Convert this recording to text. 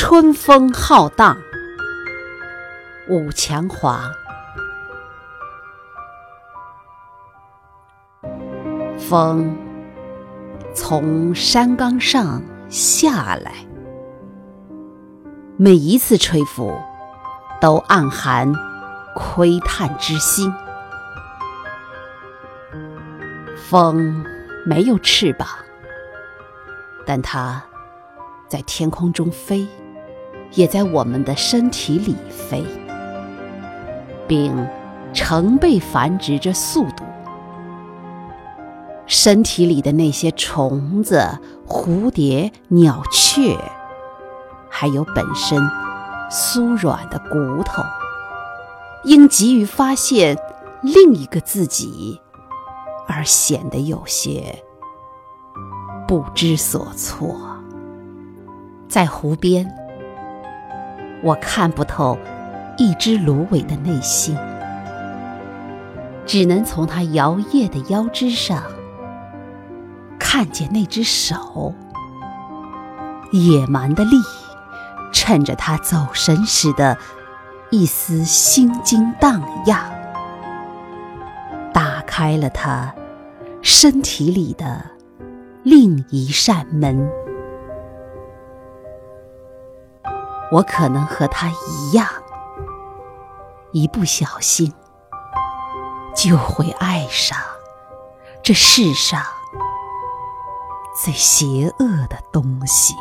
春风浩荡，武强华。风从山岗上下来，每一次吹拂，都暗含窥探之心。风没有翅膀，但它在天空中飞，也在我们的身体里飞，并成倍繁殖着速度。身体里的那些虫子、蝴蝶、鸟雀，还有本身酥软的骨头，因急于发现另一个自己，而显得有些不知所措。在湖边，我看不透一只芦苇的内心，只能从它摇曳的腰肢上。看见那只手，野蛮的力，趁着他走神时的一丝心惊荡漾，打开了他身体里的另一扇门。我可能和他一样，一不小心就会爱上这世上。最邪恶的东西。